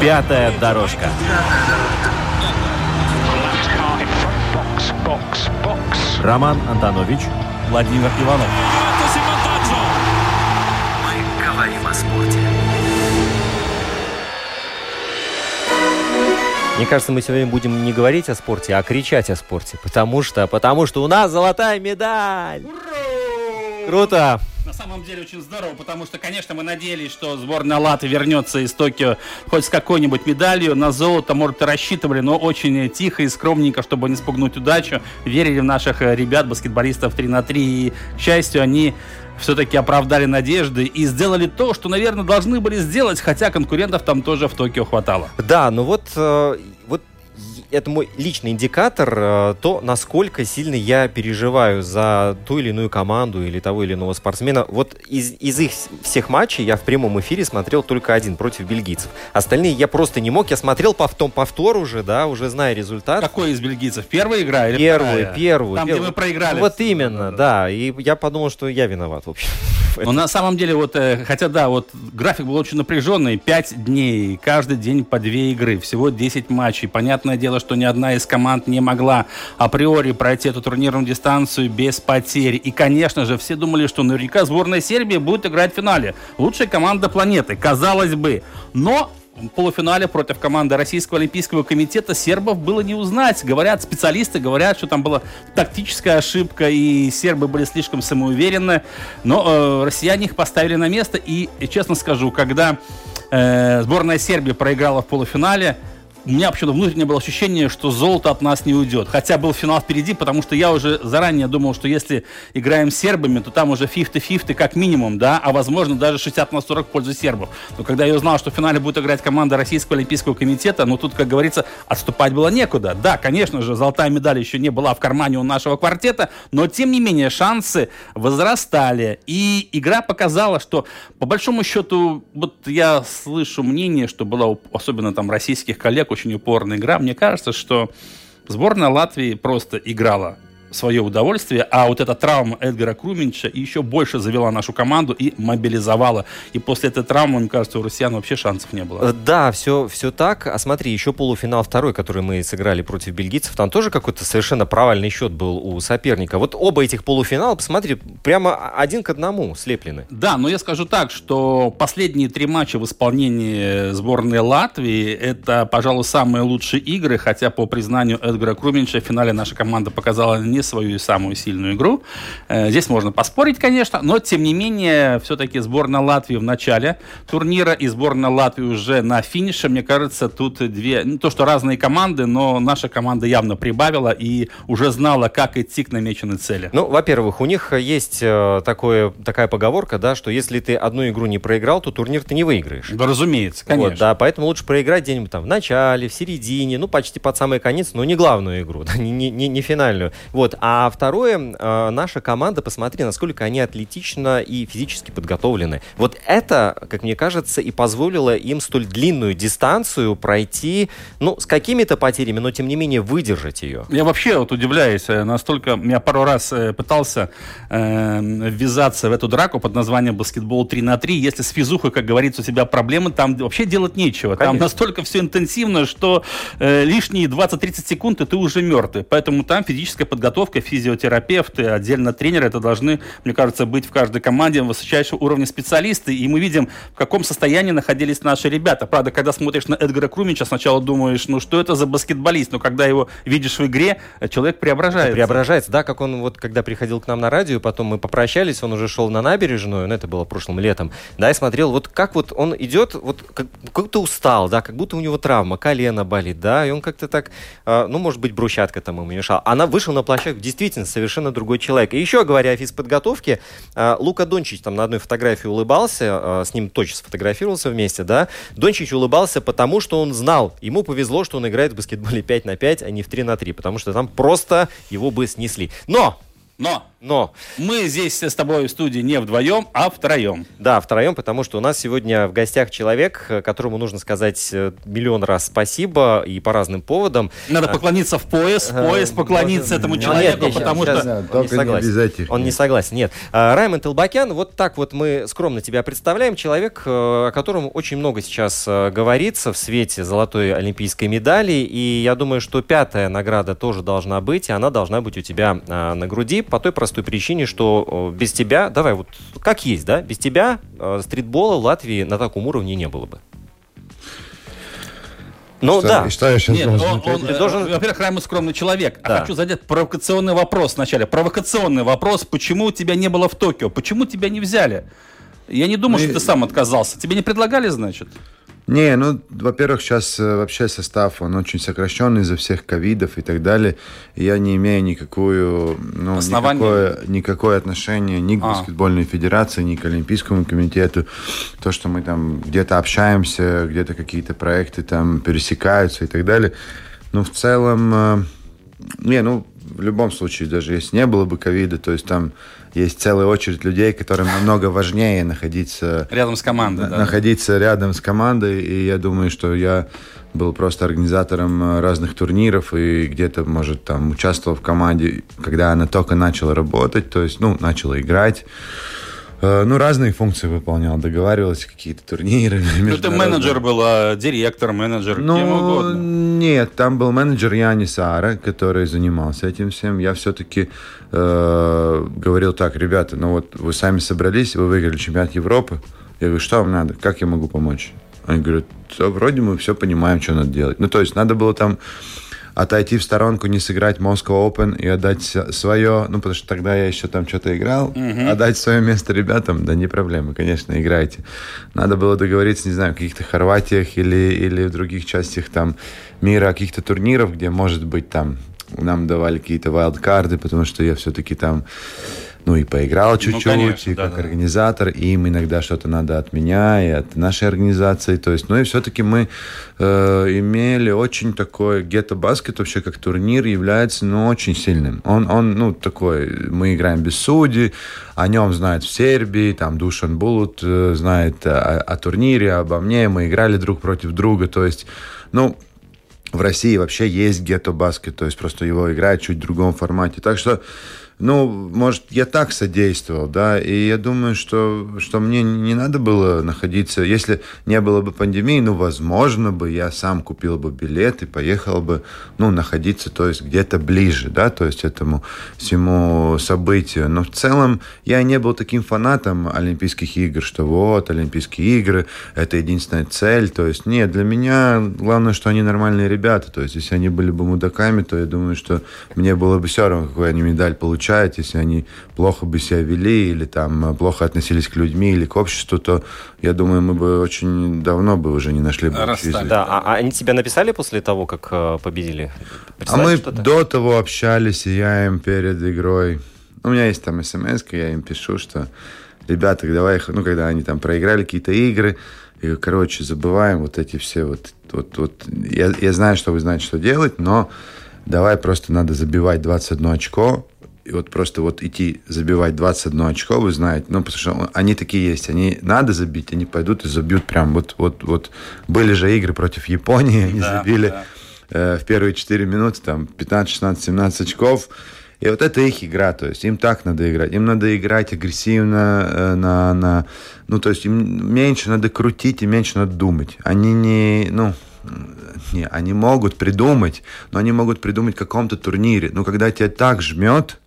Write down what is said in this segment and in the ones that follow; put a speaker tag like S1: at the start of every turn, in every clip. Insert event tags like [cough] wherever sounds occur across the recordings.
S1: Пятая дорожка. Роман Антонович, Владимир Иванов.
S2: Мы говорим о спорте.
S1: Мне кажется, мы сегодня будем не говорить о спорте, а кричать о спорте. Потому что, потому что у нас золотая медаль! Круто!
S3: На самом деле очень здорово, потому что, конечно, мы надеялись, что сборная Латы вернется из Токио хоть с какой-нибудь медалью. На золото, может, и рассчитывали, но очень тихо и скромненько, чтобы не спугнуть удачу. Верили в наших э, ребят, баскетболистов 3 на 3. И, к счастью, они все-таки оправдали надежды и сделали то, что, наверное, должны были сделать, хотя конкурентов там тоже в Токио хватало.
S1: Да, ну вот, э, вот это мой личный индикатор, э, то, насколько сильно я переживаю за ту или иную команду или того или иного спортсмена. Вот из, из их всех матчей я в прямом эфире смотрел только один против бельгийцев. Остальные я просто не мог. Я смотрел повтор, повтор уже, да, уже зная результат.
S3: Какой из бельгийцев? Первая игра или
S1: Первую,
S3: вторая?
S1: первую.
S3: Там,
S1: первую.
S3: где мы проиграли.
S1: Вот именно, да. И я подумал, что я виноват, в общем.
S3: Но на самом деле, вот, э, хотя да, вот график был очень напряженный, 5 дней, каждый день по 2 игры, всего 10 матчей. Понятное дело, что ни одна из команд не могла априори пройти эту турнирную дистанцию без потерь. И, конечно же, все думали, что наверняка сборная Сербии будет играть в финале. Лучшая команда планеты, казалось бы. Но полуфинале против команды Российского Олимпийского комитета сербов было не узнать. Говорят, специалисты говорят, что там была тактическая ошибка, и сербы были слишком самоуверенны. Но э, россияне их поставили на место. И, и честно скажу, когда э, сборная Сербии проиграла в полуфинале, у меня почему-то внутреннее было ощущение, что золото от нас не уйдет. Хотя был финал впереди, потому что я уже заранее думал, что если играем с сербами, то там уже 50-50 как минимум, да, а возможно даже 60 на 40 в пользу сербов. Но когда я узнал, что в финале будет играть команда Российского Олимпийского комитета, ну тут, как говорится, отступать было некуда. Да, конечно же, золотая медаль еще не была в кармане у нашего квартета, но тем не менее шансы возрастали. И игра показала, что по большому счету, вот я слышу мнение, что была у- особенно там российских коллег очень упорная игра. Мне кажется, что сборная Латвии просто играла свое удовольствие, а вот эта травма Эдгара Круминча еще больше завела нашу команду и мобилизовала. И после этой травмы, мне кажется, у россиян вообще шансов не было.
S1: Э, Да, все, все так. А смотри, еще полуфинал второй, который мы сыграли против бельгийцев, там тоже какой-то совершенно провальный счет был у соперника. Вот оба этих полуфинала, посмотри, прямо один к одному слеплены.
S3: Да, но я скажу так, что последние три матча в исполнении сборной Латвии это, пожалуй, самые лучшие игры, хотя по признанию Эдгара Круминча в финале наша команда показала не свою самую сильную игру. Э, Здесь можно поспорить, конечно, но тем не менее, все-таки сборная Латвии в начале турнира и сборная Латвии уже на финише, мне кажется, тут две, не то что разные команды, но наша команда явно прибавила и уже знала, как идти к намеченной цели.
S1: Ну, во-первых, у них есть э, такое, такая поговорка, да, что если ты одну игру не проиграл, то турнир ты не выиграешь.
S3: Да, разумеется, конечно.
S1: Вот, да, поэтому лучше проиграть где-нибудь там в начале, в середине, ну, почти под самый конец, но не главную игру, [laughs] да, не, не, не- не финальную. Вот, а второе, э, наша команда, посмотри, насколько они атлетично и физически подготовлены. Вот это, как мне кажется, и позволило им столь длинную дистанцию пройти, ну, с какими-то потерями, но, тем не менее, выдержать ее.
S3: Я вообще вот удивляюсь, э, настолько я пару раз э, пытался э, ввязаться в эту драку под названием баскетбол 3 на 3. Если с физухой, как говорится, у тебя проблемы, там вообще делать нечего. Там
S1: Конечно.
S3: настолько все интенсивно, что э, лишние 20-30 секунд и ты уже мертвый. Поэтому там физическая подготовка, физиотерапевты, отдельно тренеры, это должны, мне кажется, быть в каждой команде высочайшего уровня специалисты. И мы видим, в каком состоянии находились наши ребята. Правда, когда смотришь на Эдгара Крумича, сначала думаешь, ну что это за баскетболист? Но когда его видишь в игре, э, человек преображается.
S1: Преображается, да, как он вот, когда приходил к нам на радио, потом мы попрощались, он уже шел на набережную, ну, это было прошлым летом, да, и смотрел, вот как вот он идет, вот как, как будто устал, да, как будто у него травма, колено болит, да, и он как-то так, э, ну, может быть, брусчатка там ему мешала. Она вышел на площадку, человек действительно совершенно другой человек. И еще говоря о физподготовке, а, Лука Дончич там на одной фотографии улыбался, а, с ним точно сфотографировался вместе, да. Дончич улыбался потому, что он знал, ему повезло, что он играет в баскетболе 5 на 5, а не в 3 на 3, потому что там просто его бы снесли. Но
S3: Но
S1: но,
S3: мы здесь с тобой в студии не вдвоем, а втроем.
S1: да, втроем, потому что у нас сегодня в гостях человек, э, которому нужно сказать э, миллион раз спасибо и по разным поводам.
S3: Надо поклониться в пояс, в пояс
S1: Э,
S3: поклониться этому
S1: Нет,
S3: человеку,
S1: нет,
S3: потому
S1: сейчас-
S3: что...
S1: он не согласен. Он не согласен, нет. А, Раймонд Илбакян, вот так вот мы скромно тебя представляем. Человек, э, о котором очень много сейчас э, говорится в свете золотой олимпийской медали. И я думаю, что пятая награда тоже должна быть, и она должна быть у тебя а, на груди по той простой причине, что э, без тебя, давай вот как есть, да, без тебя э, стритбола в Латвии на таком уровне не было бы. Ну
S4: Что-
S1: да.
S4: Что я сейчас
S3: Нет,
S4: должен
S3: он, он,
S4: ответить?
S3: э,
S1: должен-
S3: во-первых, Раймон скромный человек.
S1: Да.
S3: А хочу задать провокационный вопрос вначале. Провокационный вопрос, почему тебя не было в Токио? Почему тебя не взяли? Я не думаю,
S4: Ну,
S3: что ты сам отказался. Тебе не предлагали, значит?
S4: Не, ну, во-первых, сейчас э, вообще состав, он очень сокращенный из-за всех ковидов и так далее. И я не имею никакую, ну, никакое, никакое отношение ни к
S3: А.
S4: баскетбольной федерации, ни к Олимпийскому комитету. То, что мы там где-то общаемся, где-то какие-то проекты там пересекаются и так далее. Ну, в целом, э, не, ну, в любом случае, даже если не было бы ковида, то есть там есть целая очередь людей, которым намного важнее находиться
S3: Рядом с командой,
S4: на-
S3: да.
S4: находиться рядом с командой, и я думаю, что я был просто организатором разных турниров и где-то, может, там участвовал в команде, когда она только начала работать, то есть, ну, начала играть. Э, Ну, разные функции выполнял, договаривался, какие-то турниры. [laughs]
S3: Ну, ты менеджер был, а, директор, менеджер, кем
S4: Ну,
S3: угодно.
S4: нет, там был менеджер Янис Ара, который занимался этим всем. Я все-таки говорил так, ребята, ну вот вы сами собрались, вы выиграли чемпионат Европы. Я говорю, что вам надо? Как я могу помочь? Они говорят, «Да, вроде мы все понимаем, что надо делать. Ну, то есть надо было там отойти в сторонку, не сыграть Moscow Open и отдать свое, ну, потому что тогда я еще там что-то играл, отдать свое место ребятам, да не проблема, конечно, играйте. Надо было договориться, не знаю, в каких-то Хорватиях или, или в других частях там мира, каких-то турниров, где, может быть, там нам давали какие-то вайлдкарды, потому что я все-таки там ну и поиграл чуть-чуть,
S3: конечно,
S4: и
S3: да,
S4: как
S3: да.
S4: организатор, и им иногда что-то надо от меня и от нашей организации. То есть, ну и все-таки мы э, имели очень такой гетто-баскет, вообще как турнир является, ну, очень сильным. Он, он, ну, такой, мы играем без судей, о нем знают в Сербии, там Душан Булут э, знает о, о турнире, обо мне, мы играли друг против друга, то есть, ну, в России вообще есть гетто-баскет, то есть просто его играют чуть в другом формате. Так что, ну, может, я так содействовал, да, и я думаю, что, что мне не надо было находиться, если не было бы пандемии, ну, возможно бы я сам купил бы билет и поехал бы, ну, находиться, то есть где-то ближе, да, то есть этому всему событию. Но в целом я не был таким фанатом Олимпийских игр, что вот, Олимпийские игры, это единственная цель, то есть нет, для меня главное, что они нормальные ребята, то есть если они были бы мудаками, то я думаю, что мне было бы все равно, какую они медаль получают, если они плохо бы себя вели или там плохо относились к людьми или к обществу, то я думаю, мы бы очень давно бы уже не нашли бы язык.
S1: Да, а, а они тебя написали после того, как э, победили?
S4: А мы
S1: что-то?
S4: до того общались, и я им перед игрой... У меня есть там смс, я им пишу, что ребята, давай, ну, когда они там проиграли какие-то игры, и, короче, забываем вот эти все вот... вот, вот я, я знаю, что вы знаете, что делать, но давай просто надо забивать 21 очко, и вот просто вот идти забивать 21 очко, вы знаете, ну, потому что они такие есть, они надо забить, они пойдут и забьют прям вот, вот, вот. Были же игры против Японии, они
S3: Да,
S4: забили
S3: да.
S4: э, в первые 4 минуты там 15, 16, 17 очков. И вот это их игра, то есть им так надо играть. Им надо играть агрессивно, э, на, на, ну, то есть им меньше надо крутить и меньше надо думать. Они не, ну, не, они могут придумать, но они могут придумать в каком-то турнире. Но когда тебя так жмет,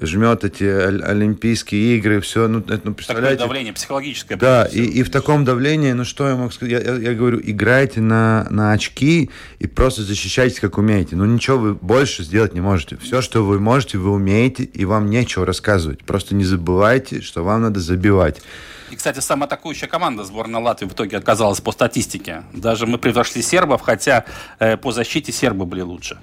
S4: жмет эти ол- Олимпийские игры, все, ну, это, ну
S3: Такое
S4: представляете,
S3: давление психологическое.
S4: да, и, и в таком давлении, ну что я мог сказать? Я, я- я говорю, играйте на, на очки и просто защищайтесь, как умеете. Ну ничего вы больше сделать не можете. Все, что вы можете, вы умеете, и вам нечего рассказывать. Просто не забывайте, что вам надо забивать.
S3: И, кстати, самая атакующая команда сборной Латвии в итоге отказалась по статистике. Даже мы превзошли сербов, хотя э, по защите сербы были лучше.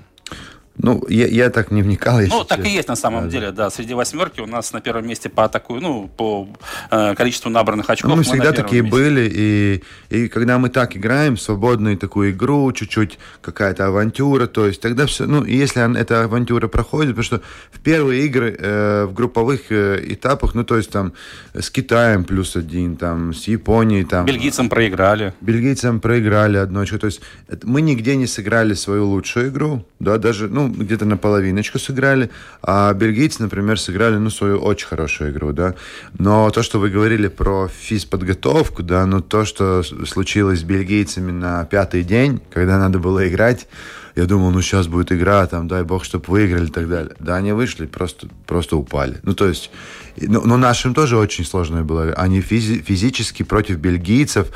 S4: Ну, я, я так не вникал. если
S3: Ну, так и
S4: честно.
S3: есть на самом
S4: Да,
S3: деле, да. Среди восьмерки у нас на первом месте по такую, ну, по э, количеству набранных очков.
S4: Ну, мы
S3: на
S4: всегда такие
S3: месте.
S4: были, и, и когда мы так играем, свободную такую игру, чуть-чуть какая-то авантюра, то есть тогда все, ну, и если эта авантюра проходит, потому что в первые игры э, в групповых э, этапах, ну, то есть там с Китаем плюс один, там с Японией, там...
S3: Бельгийцам проиграли.
S4: Бельгийцам проиграли одну очко. То есть мы нигде не сыграли свою лучшую игру, да, даже, ну, где-то на половиночку сыграли, а бельгийцы, например, сыграли, ну, свою очень хорошую игру, да. Но то, что вы говорили про физподготовку, да, ну, то, что случилось с бельгийцами на пятый день, когда надо было играть, я думал, ну, сейчас будет игра, там, дай бог, чтобы выиграли и так далее. Да, они вышли, просто, просто упали. Ну, то есть, и- ну, но нашим тоже очень сложно было. Они физи- физически против бельгийцев.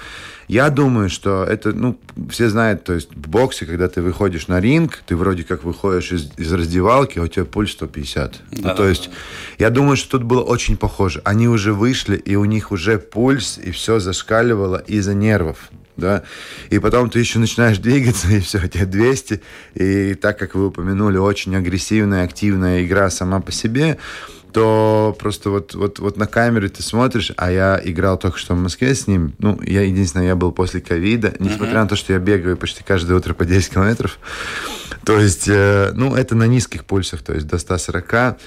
S4: Я думаю, что это, ну, все знают, то есть в боксе, когда ты выходишь на ринг, ты вроде как выходишь из, из раздевалки, а у тебя пульс 150. ну, то есть, я думаю, что тут было очень похоже. Они уже вышли, и у них уже пульс, и все зашкаливало из-за нервов. Да? И потом ты еще начинаешь [laughs] двигаться, и все, у тебя 200. И так как вы упомянули, очень агрессивная, активная игра сама по себе, то просто вот, вот, вот на камере ты смотришь, а я играл только что в Москве с ним. Ну, я единственное, я был после ковида, несмотря на то, что я бегаю почти каждое утро по 10 километров. То есть, э, ну, это на низких пульсах, то есть до 140.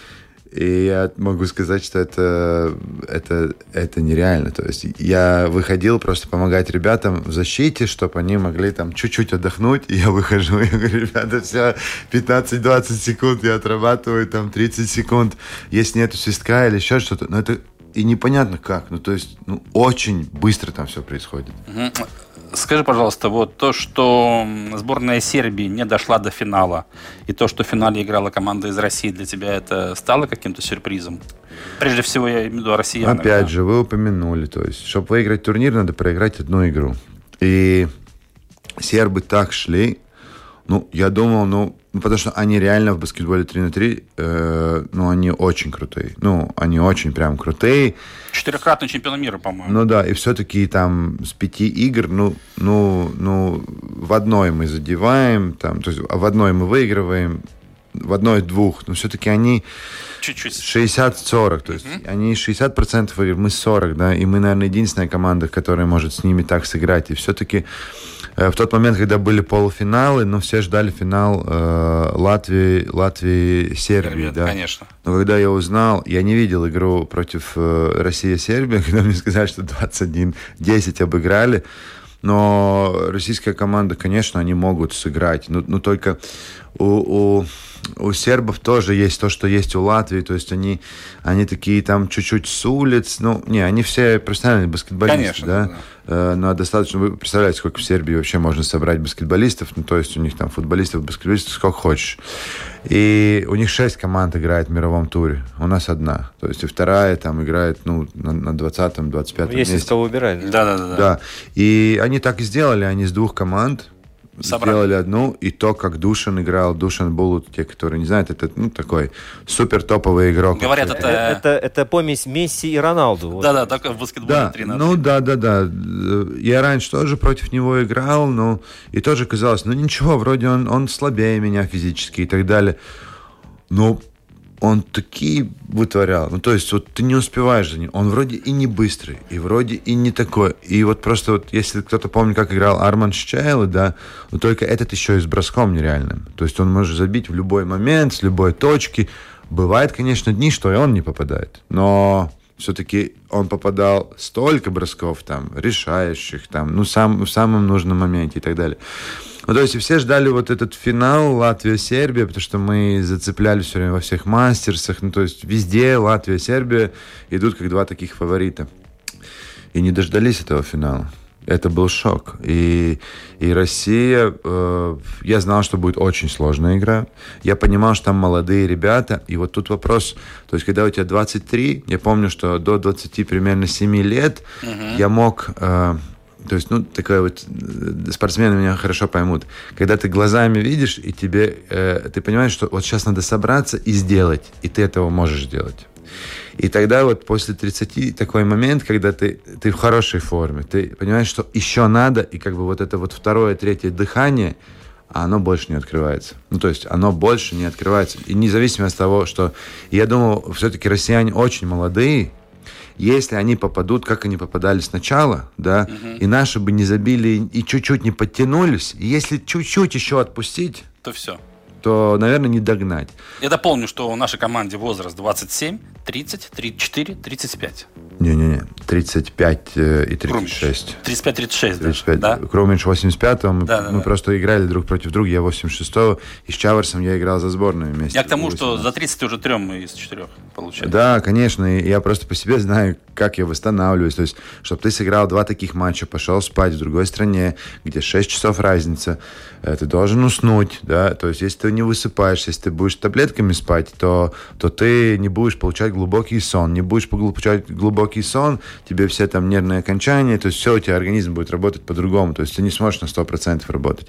S4: И я могу сказать, что это, это, это нереально. То есть я выходил просто помогать ребятам в защите, чтобы они могли там чуть-чуть отдохнуть. И я выхожу, [laughs] и говорю, ребята, все, 15-20 секунд я отрабатываю, там 30 секунд. Если нету свистка или еще что-то, но это и непонятно как. Ну, то есть, ну, очень быстро там все происходит.
S3: Скажи, пожалуйста, вот то, что сборная Сербии не дошла до финала, и то, что в финале играла команда из России, для тебя это стало каким-то сюрпризом? Прежде всего, я имею в виду россиян.
S4: Опять же, вы упомянули, то есть, чтобы выиграть турнир, надо проиграть одну игру. И сербы так шли, ну, я думал, ну, ну, потому что они реально в баскетболе 3 на 3, э, ну, они очень крутые. Ну, они очень прям крутые.
S3: Четырехкратный чемпион мира, по-моему.
S4: Ну да, и все-таки там с пяти игр, ну, ну, ну, в одной мы задеваем, там, то есть в одной мы выигрываем, в одной двух, но все-таки они
S3: Чуть-чуть.
S4: 60-40, то есть они 60% выиграли, мы 40, да, и мы, наверное, единственная команда, которая может с ними так сыграть. И все-таки э, в тот момент, когда были полуфиналы, ну, все ждали финал э, Латвии, Латвии, Сербии, да.
S3: Конечно.
S4: Но когда я узнал, я не видел игру против э, России-Сербии, [laughs] когда мне сказали, что 21-10 обыграли, но российская команда, конечно, они могут сыграть, но, но только у, у, у сербов тоже есть то, что есть у Латвии, то есть они, они такие там чуть-чуть с улиц, ну, не, они все профессиональные баскетболисты,
S3: Конечно,
S4: да,
S3: да.
S4: Э, но достаточно, вы представляете, сколько в Сербии вообще можно собрать баскетболистов, ну, то есть у них там футболистов, баскетболистов сколько хочешь. И у них шесть команд играет в мировом туре, у нас одна, то есть и вторая там играет, ну, на, на 20-м, 25-м
S1: Есть из
S4: месте.
S1: кого выбирать. да?
S3: Да-да-да.
S4: Да, и они так и сделали, они с двух команд
S3: Собрали.
S4: сделали одну, и то, как Душан играл, Душан Булут, те, которые не знают, это, ну, такой супер топовый игрок.
S3: Говорят,
S4: вообще.
S3: это...
S1: Это, это помесь Месси и Роналду. вот.
S3: Да-да, только в баскетболе
S4: Да,
S3: 3 на
S4: ну
S3: 3.
S4: да, да, да. Я раньше тоже против него играл, но и тоже казалось, ну ничего, вроде он, он слабее меня физически и так далее. Но он такие вытворял. Ну, то есть, вот ты не успеваешь за ним. Он вроде и не быстрый, и вроде и не такой. И вот просто вот, если кто-то помнит, как играл Арман Шчайло, да, но только этот еще и с броском нереальным. То есть он может забить в любой момент, с любой точки. Бывает, конечно, дни, что и он не попадает. Но все-таки он попадал столько бросков там, решающих там, ну, сам, в самом нужном моменте и так далее. Ну, то есть все ждали вот этот финал Латвия-Сербия, потому что мы зацепляли все время во всех мастерсах, ну, то есть везде Латвия-Сербия идут как два таких фаворита. И не дождались этого финала. Это был шок. И, и Россия, э, я знал, что будет очень сложная игра. Я понимал, что там молодые ребята. И вот тут вопрос, то есть когда у тебя 23, я помню, что до 20 примерно 7 лет я мог... э, то есть, ну, такой вот э, спортсмены меня хорошо поймут. Когда ты глазами видишь, и тебе, э, ты понимаешь, что вот сейчас надо собраться и сделать, и ты этого можешь сделать. И тогда вот после 30 такой момент, когда ты, ты в хорошей форме, ты понимаешь, что еще надо, и как бы вот это вот второе, третье дыхание, а оно больше не открывается. Ну, то есть оно больше не открывается. И независимо от того, что... Я думал, все-таки россияне очень молодые, если они попадут, как они попадали сначала, да, и наши бы не забили и чуть-чуть не подтянулись, и если чуть-чуть еще отпустить,
S3: То все.
S4: То, наверное, не догнать.
S3: Я дополню, что в нашей команде возраст 27, 30, 34, 35.
S4: Не-не-не, 35 э, и 36.
S3: 35-36 даже,
S4: 35.
S3: да?
S4: Кроменш 85-го. Мы,
S3: Да, да,
S4: мы
S3: да.
S4: просто играли друг против друга. Я 86-го. И с Чаверсом я играл за сборную вместе.
S3: Я к тому, что
S4: 18.
S3: за 30 ты уже трем из четырех получается.
S4: Да, конечно. Я просто по себе знаю, как я восстанавливаюсь. То есть, чтобы ты сыграл два таких матча, пошел спать в другой стране, где 6 часов разница, э, ты должен уснуть, да. То есть, если ты не высыпаешься, если ты будешь таблетками спать, то, то ты не будешь получать глубокий сон. Не будешь получать глубокий сон, тебе все там нервные окончания, то есть все, у тебя организм будет работать по-другому. То есть ты не сможешь на 100% работать.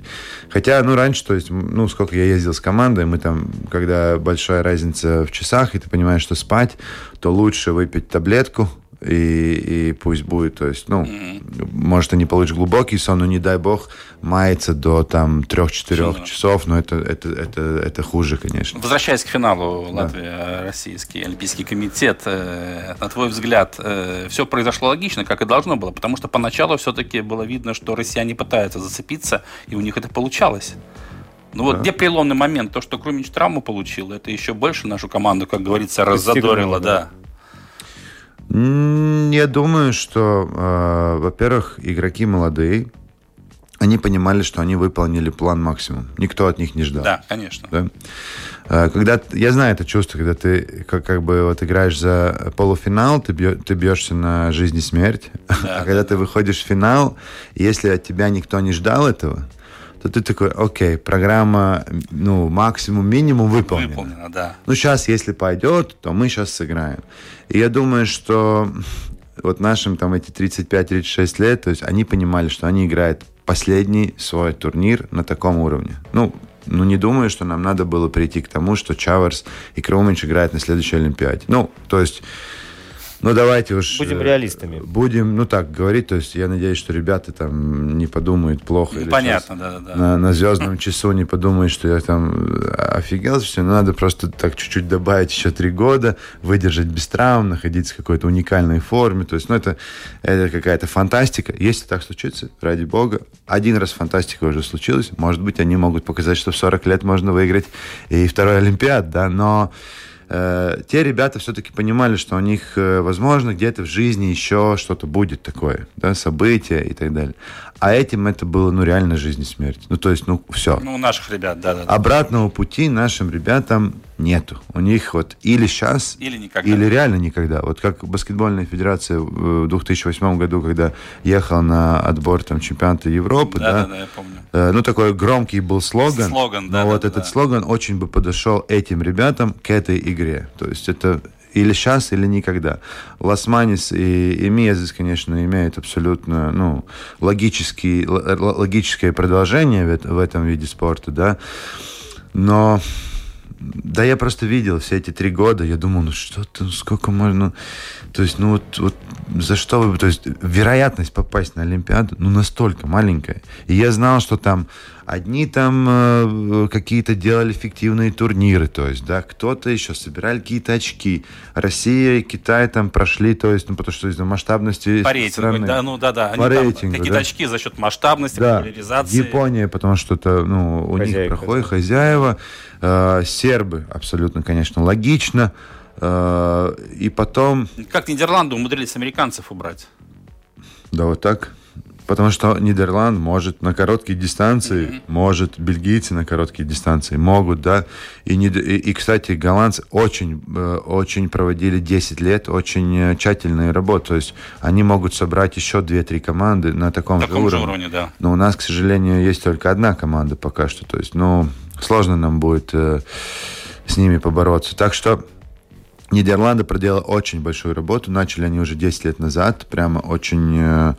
S4: Хотя, ну, раньше, то есть, ну, сколько я ездил с командой, мы там, когда большая разница в часах, и ты понимаешь, что спать, то лучше выпить таблетку, и, и пусть будет, то есть, ну, может, ты не получишь глубокий сон, но не дай бог мается до там 3-4
S3: Ну,
S4: часов, но это, это, это, это хуже, конечно.
S3: Возвращаясь к финалу Латвия-Российский Олимпийский комитет, э, на твой взгляд, все произошло логично, как и должно было? Потому что поначалу все-таки было видно, что россияне пытаются зацепиться, и у них это получалось. Ну вот где переломный момент? То, что Крумич травму получил, это еще больше нашу команду, как говорится, раззадорило, да.
S4: М, Я думаю, что, э, во-первых, игроки молодые, они понимали, что они выполнили план максимум. Никто от них не ждал.
S3: Да, конечно.
S4: да? Э, Когда я знаю это чувство, когда ты как, как бы вот играешь за полуфинал, ты, бьё- ты бьешься на жизнь и смерть, а когда ты выходишь в финал, если от тебя никто не ждал этого, то ты такой, окей, программа, ну, максимум, минимум выполнена.
S3: Выполнено, да.
S4: Ну, сейчас, если пойдет, то мы сейчас сыграем. И я думаю, что вот нашим там эти 35-36 лет, то есть они понимали, что они играют последний свой турнир на таком уровне. Ну, ну, не думаю, что нам надо было прийти к тому, что Чаверс и Кроумич играют на следующей Олимпиаде. Ну, то есть, ну, давайте уж...
S1: Будем
S4: э,
S1: реалистами.
S4: Будем, ну, так говорить, то есть я надеюсь, что ребята там не подумают плохо.
S3: Ну,
S4: или
S3: понятно, да-да-да.
S4: На, на звездном часу не подумают, что я там э, офигел, все. Надо просто так чуть-чуть добавить еще три года, выдержать без травм, находиться в какой-то уникальной форме. То есть, ну, это, это какая-то фантастика. Если так случится, ради бога, один раз фантастика уже случилась, может быть, они могут показать, что в 40 лет можно выиграть и второй Олимпиад, да, но э, те ребята все-таки понимали, что у них, э, возможно, где-то в жизни еще что-то будет такое, да, события и так далее. А этим это было, ну, реально жизнь и смерть. Ну, то есть, ну, все.
S3: Ну, у наших ребят, да-да-да.
S4: Обратного пути нашим ребятам нету. У них вот или сейчас,
S3: Или никогда.
S4: или реально никогда. Вот как баскетбольная федерация в 2008 году, когда ехал на отбор там чемпионата Европы, да,
S3: Да-да-да, я помню.
S4: Э, Ну, такой громкий был слоган.
S3: Слоган,
S4: но
S3: да,
S4: вот
S3: да,
S4: этот
S3: да.
S4: слоган очень бы подошел этим ребятам к этой игре. То есть это или сейчас, или никогда. Ласманис и, и Миязис, конечно, имеют абсолютно ну, логический, логическое продолжение в, в этом виде спорта, да. Но да, я просто видел все эти три года, я думал, ну что ты, ну сколько можно, то есть, ну вот, вот за что вы, то есть вероятность попасть на Олимпиаду, ну настолько маленькая. И я знал, что там одни там э, какие-то делали фиктивные турниры, то есть, да, кто-то еще собирали какие-то очки. Россия и Китай там прошли, то есть, ну потому что из-за масштабности
S3: По рейтингу,
S4: страны.
S3: да, ну да-да. Они
S4: По
S3: там
S4: рейтингу,
S3: какие-то
S4: да.
S3: очки за счет масштабности,
S4: Да,
S3: популяризации.
S4: Япония, потому что это, ну, у них
S1: Хозяйка,
S4: проходит
S1: да.
S4: хозяева. Э, сербы, абсолютно, конечно, логично. Э, и потом,
S3: Как Нидерланды умудрились американцев убрать?
S4: да, вот так. Потому что Нидерланд может на короткие дистанции, может бельгийцы на короткие дистанции, могут, да. И, и, и, кстати, голландцы очень, э, очень проводили 10 лет, очень тщательную работу. То есть они могут собрать еще 2-3 команды на таком,
S3: таком же
S4: уровне.
S3: уровне, да.
S4: Но у нас, к сожалению, есть только одна команда пока что. То есть, ну, сложно нам будет э, с ними побороться. Так что Нидерланды проделали очень большую работу. Начали они уже 10 лет назад. Прямо очень... э,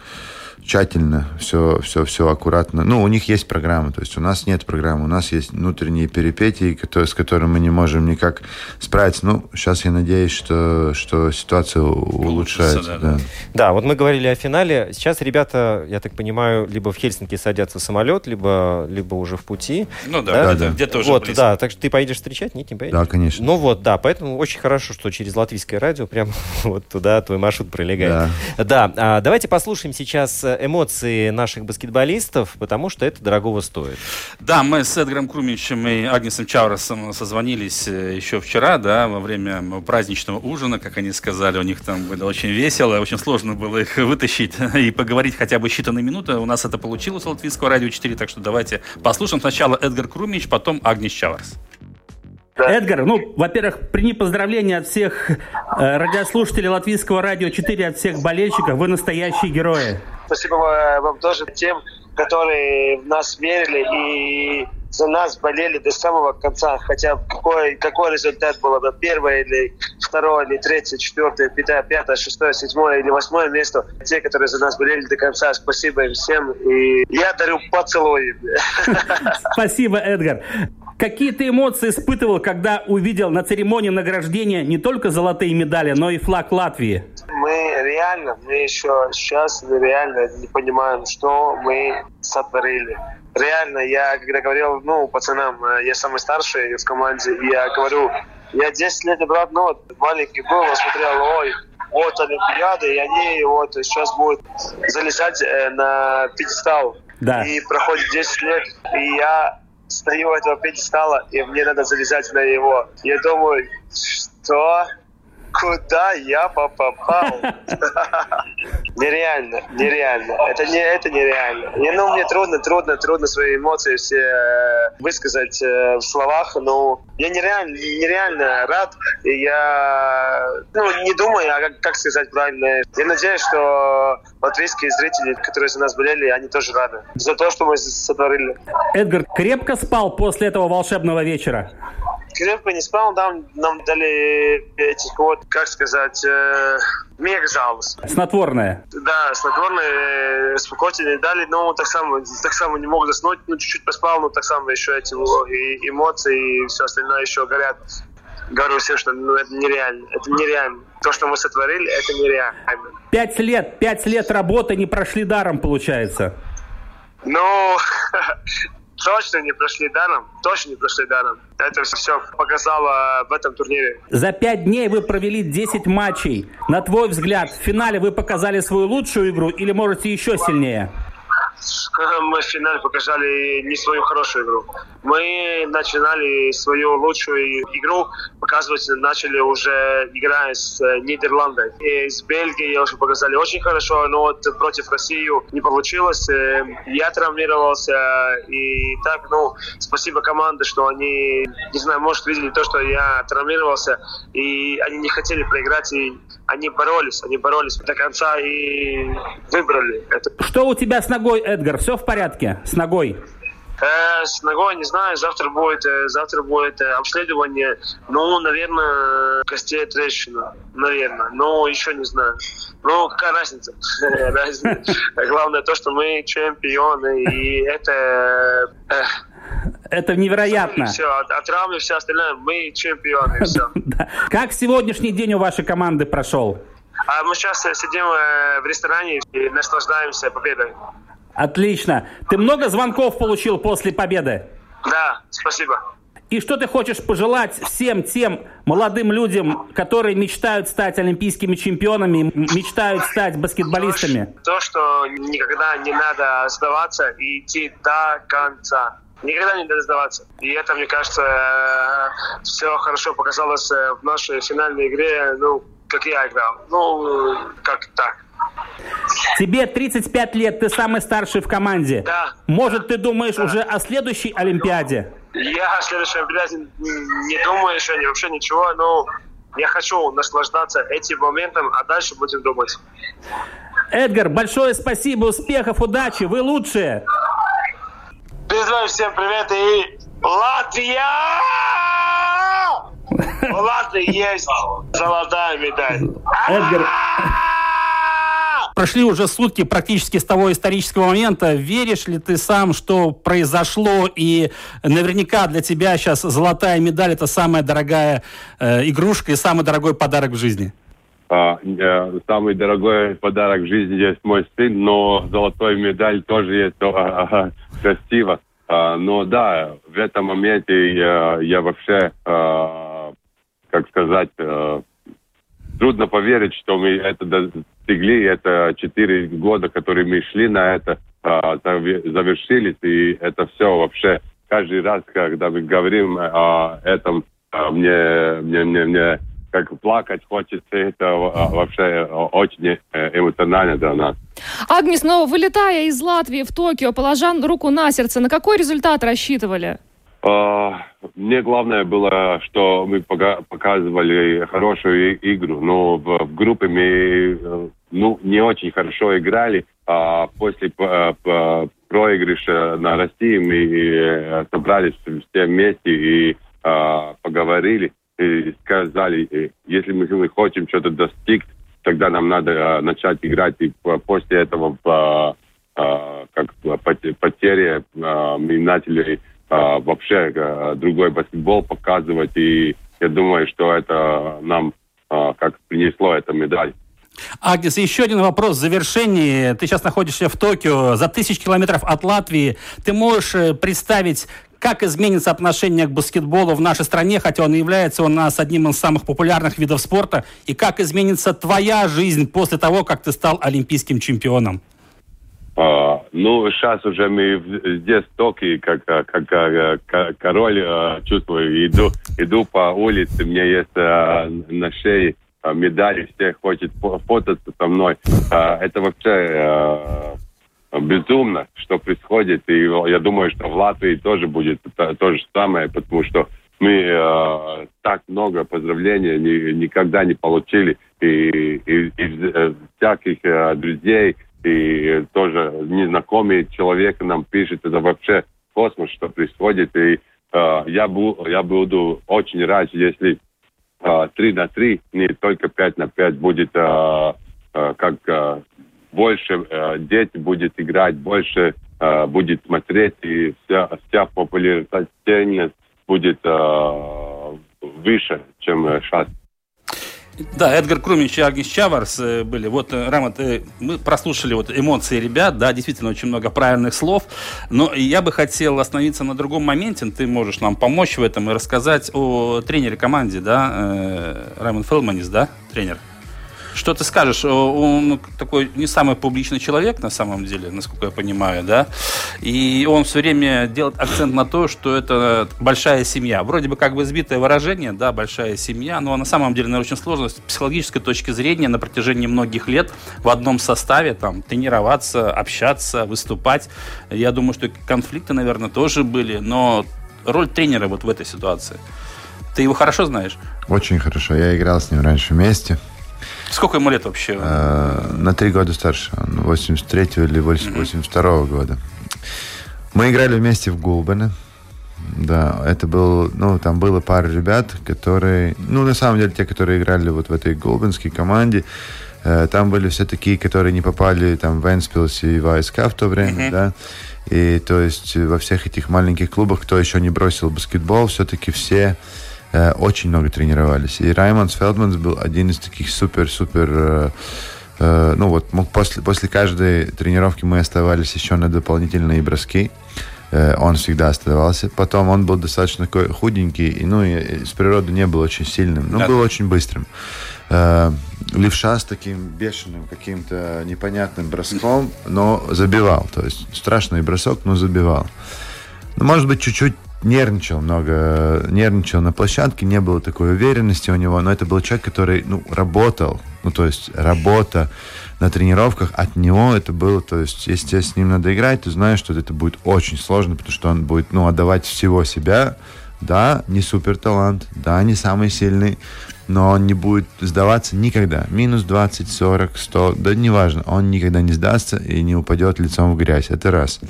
S4: тщательно, все, все, все аккуратно. Ну, у них есть программа, то есть у нас нет программы, у нас есть внутренние перипетии, которые, с которыми мы не можем никак справиться. Ну, сейчас я надеюсь, что, что ситуация улучшается.
S1: Да, да. да, вот мы говорили о финале. Сейчас ребята, я так понимаю, либо в Хельсинки садятся в самолет, либо, либо уже в пути.
S3: Ну да, да, да. где-то уже
S1: Вот, близко. да, так что ты поедешь встречать, нет, не поедешь?
S4: Да, конечно.
S1: Ну вот, да, поэтому очень хорошо, что через латвийское радио прям [laughs] вот туда твой маршрут пролегает. Да, да а, давайте послушаем сейчас эмоции наших баскетболистов, потому что это дорогого стоит.
S3: Да, мы с Эдгаром Крумичем и Агнесом Чауросом созвонились э, еще вчера, да, во время праздничного ужина, как они сказали, у них там было очень весело, очень сложно было их вытащить [laughs] и поговорить хотя бы считанные минуты. У нас это получилось у Латвийского радио 4, так что давайте послушаем сначала Эдгар Крумич, потом Агнес Чаурос.
S5: Да. Эдгар, ну, во-первых, прими поздравления от всех э, радиослушателей Латвийского радио 4, от всех болельщиков. Вы настоящие герои.
S6: Спасибо вам тоже тем, которые в нас верили и за нас болели до самого конца. Хотя какой, какой результат было бы первое или второе, или третье, четвертое, пятое, пятое, шестое, седьмое или восьмое место. Те, которые за нас болели до конца, спасибо им всем. И я дарю поцелуй. [laughs]
S5: Спасибо, Эдгар. Какие ты эмоции испытывал, когда увидел на церемонии награждения не только золотые медали, но и флаг Латвии?
S6: Мы реально, мы еще сейчас реально не понимаем, что мы сотворили. Реально, я когда говорил, ну, пацанам, э, я самый старший в команде, и я говорю, я 10 лет, брат, ну, вот, маленький был, смотрел, ой, вот Олимпиады, и они вот сейчас будут залезать э, на пьедестал. Да. И проходит 10 лет, и я стою у этого пьедестала, и мне надо залезать на него. Я думаю, что? Куда я попал? [laughs] Нереально, нереально. Это не это нереально. И, ну, мне трудно, трудно, трудно свои эмоции все э, высказать э, в словах, но я нереально, нереально рад. И я ну, не думаю, а как, как сказать правильно. Я надеюсь, что латвийские зрители, которые за нас болели, они тоже рады за то, что мы сотворили.
S5: Эдгар крепко спал после этого волшебного вечера?
S6: Крепко не спал, нам, нам дали этих вот, как сказать, э, мегзалус.
S5: Снотворное?
S6: Да, снотворное, э, спокойствие дали, но так само, так само не мог заснуть, ну, чуть-чуть поспал, но так само еще эти и эмоции и все остальное еще горят. Говорю всем, что ну, это нереально, это нереально. То, что мы сотворили, это нереально.
S5: Пять лет, пять лет работы не прошли даром, получается.
S6: Ну, [laughs] точно не прошли даром, точно не прошли даром. Это все показало в этом турнире.
S5: За пять дней вы провели 10 матчей. На твой взгляд, в финале вы показали свою лучшую игру или можете еще сильнее?
S6: Мы в финале показали не свою хорошую игру. Мы начинали свою лучшую игру показывать, начали уже играя с э, Нидерландами. И с Бельгией уже показали очень хорошо, но вот против России не получилось. Э, я травмировался, и так, ну, спасибо команде, что они, не знаю, может, видели то, что я травмировался, и они не хотели проиграть, и они боролись, они боролись до конца и выбрали это.
S5: Что у тебя с ногой, Эдгар? Все в порядке с ногой?
S6: Э, с ногой не знаю, завтра будет, э, завтра будет э, обследование. Ну, наверное, костей трещина, наверное. Но еще не знаю. Ну, какая [laughs] разница? Главное то, что мы чемпионы, и это...
S5: Это невероятно.
S6: Все, от, от травмы все остальное, мы чемпионы, все. [laughs]
S5: Как сегодняшний день у вашей команды прошел?
S6: А мы сейчас сидим в ресторане и наслаждаемся победой.
S5: Отлично. Ты много звонков получил после победы?
S6: Да, спасибо.
S5: И что ты хочешь пожелать всем тем молодым людям, которые мечтают стать олимпийскими чемпионами, мечтают стать баскетболистами?
S6: То, что никогда не надо сдаваться и идти до конца. Никогда не надо сдаваться. И это, мне кажется, э, все хорошо показалось э, в нашей финальной игре, ну, как я играл. Ну, как так.
S5: Тебе 35 лет, ты самый старший в команде.
S6: Да.
S5: Может, ты думаешь да. уже о следующей Олимпиаде?
S6: Я о следующей Олимпиаде не думаю еще вообще ничего, но я хочу наслаждаться этим моментом, а дальше будем думать.
S5: Эдгар, большое спасибо, успехов, удачи, вы лучшие.
S6: Передавай всем привет и Латвия! У Латвии есть золотая медаль.
S5: Эдгар...
S3: прошли уже сутки практически с того исторического момента. Веришь ли ты сам, что произошло, и наверняка для тебя сейчас золотая медаль – это самая дорогая э, игрушка и самый дорогой подарок в жизни?
S7: А, э, самый дорогой подарок в жизни есть мой сын, но золотой медаль тоже есть а, красиво. А, но да, в этом моменте я, я вообще, а, как сказать, трудно поверить, что мы это достигли. Это четыре года, которые мы шли на это, завершились, и это все вообще каждый раз, когда мы говорим о этом, мне, мне, мне, мне как плакать хочется, это а, вообще очень э, эмоционально для нас.
S8: Агнес, но вылетая из Латвии в Токио, положа руку на сердце, на какой результат рассчитывали?
S7: А, мне главное было, что мы показывали хорошую игру, но в, группе мы э, ну, не очень хорошо играли. А после проигрыша на России мы э, собрались все вместе и поговорили и сказали, если мы хотим что-то достичь, тогда нам надо э, начать играть. И после этого э, как потери мы начали вообще другой баскетбол показывать. И я думаю, что это нам как принесло эту медаль.
S3: Агнес, еще один вопрос в завершении. Ты сейчас находишься в Токио, за тысяч километров от Латвии. Ты можешь э, представить, как изменится отношение к баскетболу в нашей стране, хотя он является у нас одним из самых популярных видов спорта, и как изменится твоя жизнь после того, как ты стал олимпийским чемпионом?
S7: А, ну, сейчас уже мы здесь в Токио, как, как, как король а, чувствую, иду, иду по улице, у меня есть а, на шее а, медали, все хочет фототься со мной. А, это вообще а, безумно, что происходит. И я думаю, что в Латвии тоже будет то, то же самое, потому что мы э, так много поздравлений ни, никогда не получили. И, и, и э, всяких э, друзей, и тоже незнакомый человек нам пишет, это вообще космос, что происходит. И э, я, бу, я буду очень рад, если э, 3 на 3, не только 5 на 5 будет э, э, как э, больше э, дети будет играть, больше э, будет смотреть, и вся, вся популярность будет э, выше, чем сейчас.
S3: Да, Эдгар Крумич и Агнис Чаварс э, были. Вот, э, Рамат, э, мы прослушали вот эмоции ребят, да, действительно очень много правильных слов, но я бы хотел остановиться на другом моменте, ты можешь нам помочь в этом и рассказать о тренере команде, да, Раймон Фелманис, да, тренер? Что ты скажешь? Он такой не самый публичный человек, на самом деле, насколько я понимаю, да? И он все время делает акцент на то, что это большая семья. Вроде бы как бы сбитое выражение, да, большая семья, но на самом деле, наверное, очень сложно с психологической точки зрения на протяжении многих лет в одном составе там тренироваться, общаться, выступать. Я думаю, что конфликты, наверное, тоже были, но роль тренера вот в этой ситуации. Ты его хорошо знаешь?
S4: Очень хорошо. Я играл с ним раньше вместе.
S3: Сколько ему лет вообще?
S4: Э, на три года старше. 83 или 82 -го года. Мы играли вместе в Гулбене. Да, это был, ну, там было пара ребят, которые, ну, на самом деле, те, которые играли вот в этой голбинской команде, э, там были все такие, которые не попали там в Энспилс и в АСК в то время, mm-hmm. да, и то есть во всех этих маленьких клубах, кто еще не бросил баскетбол, все-таки все Э, очень много тренировались. И Раймонд Фелдманс был один из таких супер-супер... Э, э, ну вот, мог после, после каждой тренировки мы оставались еще на дополнительные броски. Он всегда оставался. Потом он был достаточно такой худенький, и, ну, и с природы не был очень сильным, но да. был очень быстрым. Левша с таким бешеным каким-то непонятным броском, но забивал. То есть страшный бросок, но забивал. Ну, может быть, чуть-чуть нервничал много, нервничал на площадке, не было такой уверенности у него, но это был человек, который, ну, работал, ну, то есть работа на тренировках от него это было, то есть, если тебе с ним надо играть, ты знаешь, что это будет очень сложно, потому что он будет, ну, отдавать всего себя, да, не супер талант, да, не самый сильный, но он не будет сдаваться никогда. Минус 20, 40, 100, да неважно, он никогда не сдастся и не упадет лицом в грязь, это раз.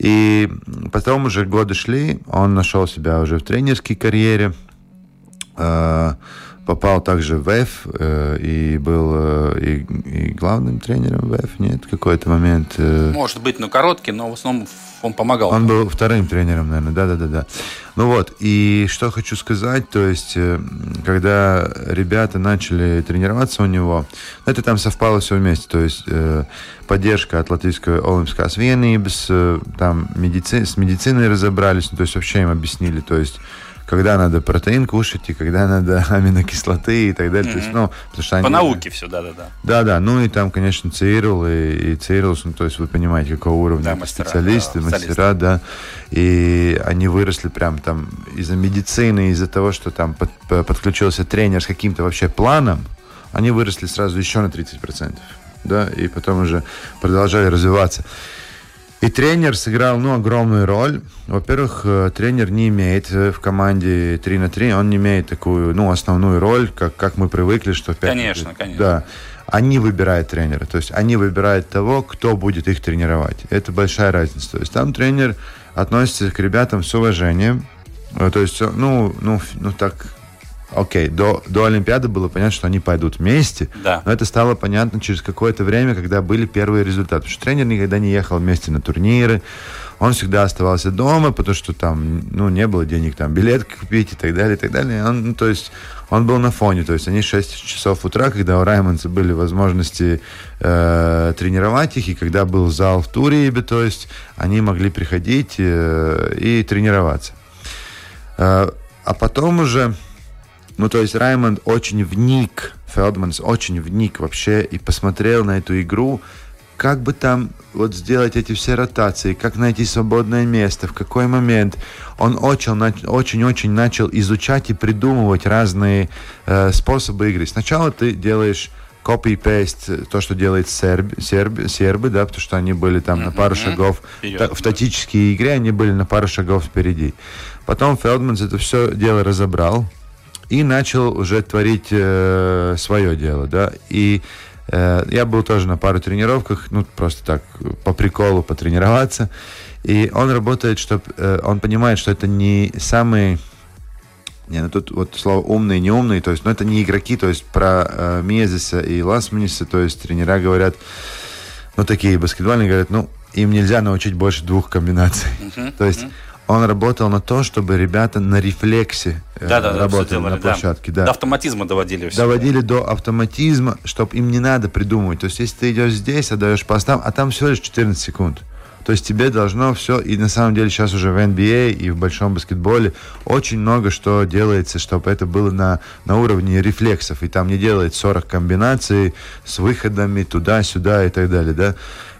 S4: И потом уже годы шли, он нашел себя уже в тренерской карьере. Попал также в э, и был э, и, и главным тренером в F, нет, какой-то момент. Э,
S3: Может быть, но короткий, но в основном он помогал.
S4: Он был вторым тренером, наверное, да-да-да. Ну вот, и что хочу сказать, то есть, э, когда ребята начали тренироваться у него, это там совпало все вместе, то есть поддержка от Латвийской Олимпийской Освенības, э, там медици... с медициной разобрались, ну, то есть вообще им объяснили, то есть когда надо протеин кушать и когда надо [laughs] аминокислоты и так далее. Mm-hmm. То есть, ну,
S3: потому что они... По науке все, да-да-да.
S4: Да-да, ну и там, конечно, ЦИРЛ и, и ЦИРЛС, ну, то есть вы понимаете, какого уровня да, мастера, специалисты, да, мастера, да. И они выросли прям там из-за медицины, из-за того, что там под, подключился тренер с каким-то вообще планом, они выросли сразу еще на 30%. Да, и потом уже продолжали развиваться. И тренер сыграл ну, огромную роль. Во-первых, э, тренер не имеет э, в команде 3 на 3, он не имеет такую ну, основную роль, как, как мы привыкли, что 5
S3: Конечно, конечно.
S4: Да. Они выбирают тренера, то есть они выбирают того, кто будет их тренировать. Это большая разница. То есть там тренер относится к ребятам с уважением. Э, то есть, ну, ну, ну так окей, до, до Олимпиады было понятно, что они пойдут вместе,
S3: да.
S4: но это стало понятно через какое-то время, когда были первые результаты. Потому что тренер никогда не ехал вместе на турниры, он всегда оставался дома, потому что там, ну, не было денег там билет купить и так далее, и так далее. Он, ну, то есть он был на фоне, то есть они 6 часов утра, когда у Раймонса были возможности э, тренировать их, и когда был зал в Турибе, то есть они могли приходить э, и тренироваться. Э, а потом уже ну, то есть Раймонд очень вник, Фелдманс очень вник вообще и посмотрел на эту игру, как бы там вот сделать эти все ротации, как найти свободное место, в какой момент. Он очень-очень начал изучать и придумывать разные э, способы игры. Сначала ты делаешь copy-paste, то, что делает серб, серб, сербы, да, потому что они были там mm-hmm. на пару шагов, та, в тактические игре они были на пару шагов впереди. Потом Фелдманс это все дело разобрал, и начал уже творить э, свое дело, да, и э, я был тоже на пару тренировках, ну, просто так, по приколу потренироваться, и он работает, чтобы, э, он понимает, что это не самые не, ну тут вот слово умные, не умные, то есть, ну это не игроки, то есть про э, Мезиса и Ласманиса, то есть тренера говорят, ну такие баскетбольные говорят, ну им нельзя научить больше двух комбинаций. Uh-huh, то есть uh-huh он работал на то, чтобы ребята на рефлексе
S3: э, да, да,
S4: работали делали, на площадке. Да.
S3: До автоматизма доводили
S4: все. Доводили до автоматизма, чтобы им не надо придумывать. То есть, если ты идешь здесь, отдаешь постам, а там всего лишь 14 секунд. То есть тебе должно все, и на самом деле сейчас уже в NBA а и в большом баскетболе очень много что делается, чтобы это было на, на уровне рефлексов. И там не делает 40 комбинаций с выходами туда-сюда и так далее, да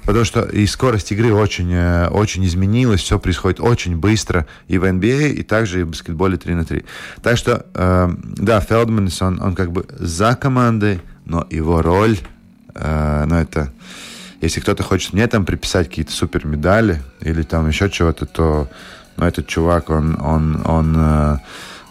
S4: потому что и скорость игры очень, э, очень изменилась, все происходит очень быстро и в NBA, а, и также и в баскетболе 3 на 3. Так что, э, да, Фелдманс, он, он как бы за командой, но его роль, э, ну это, если кто-то хочет мне там приписать какие-то супер медали или там еще чего-то, то, ну, этот чувак, он, он, он, э,